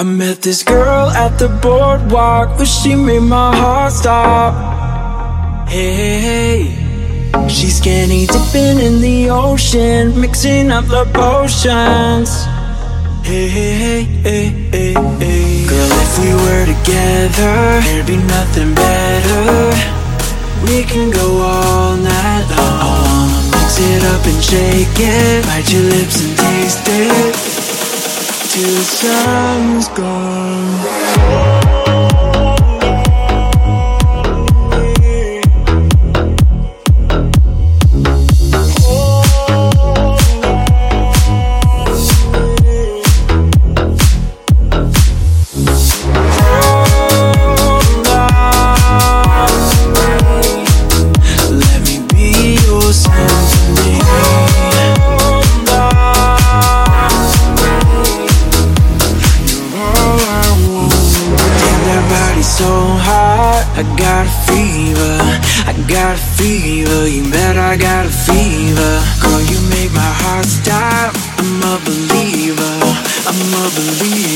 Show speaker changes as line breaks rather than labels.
I met this girl at the boardwalk, but she made my heart stop. Hey. She's skinny dipping in the ocean, mixing up the potions. Hey, hey, hey, hey, hey, hey. Girl, if we were together, there'd be nothing better. We can go all night long. I wanna mix it up and shake it, bite your lips and taste it till sun's gone. So hot. I got a fever. I got a fever. You bet I got a fever. Girl, you make my heart stop. I'm a believer. I'm a believer.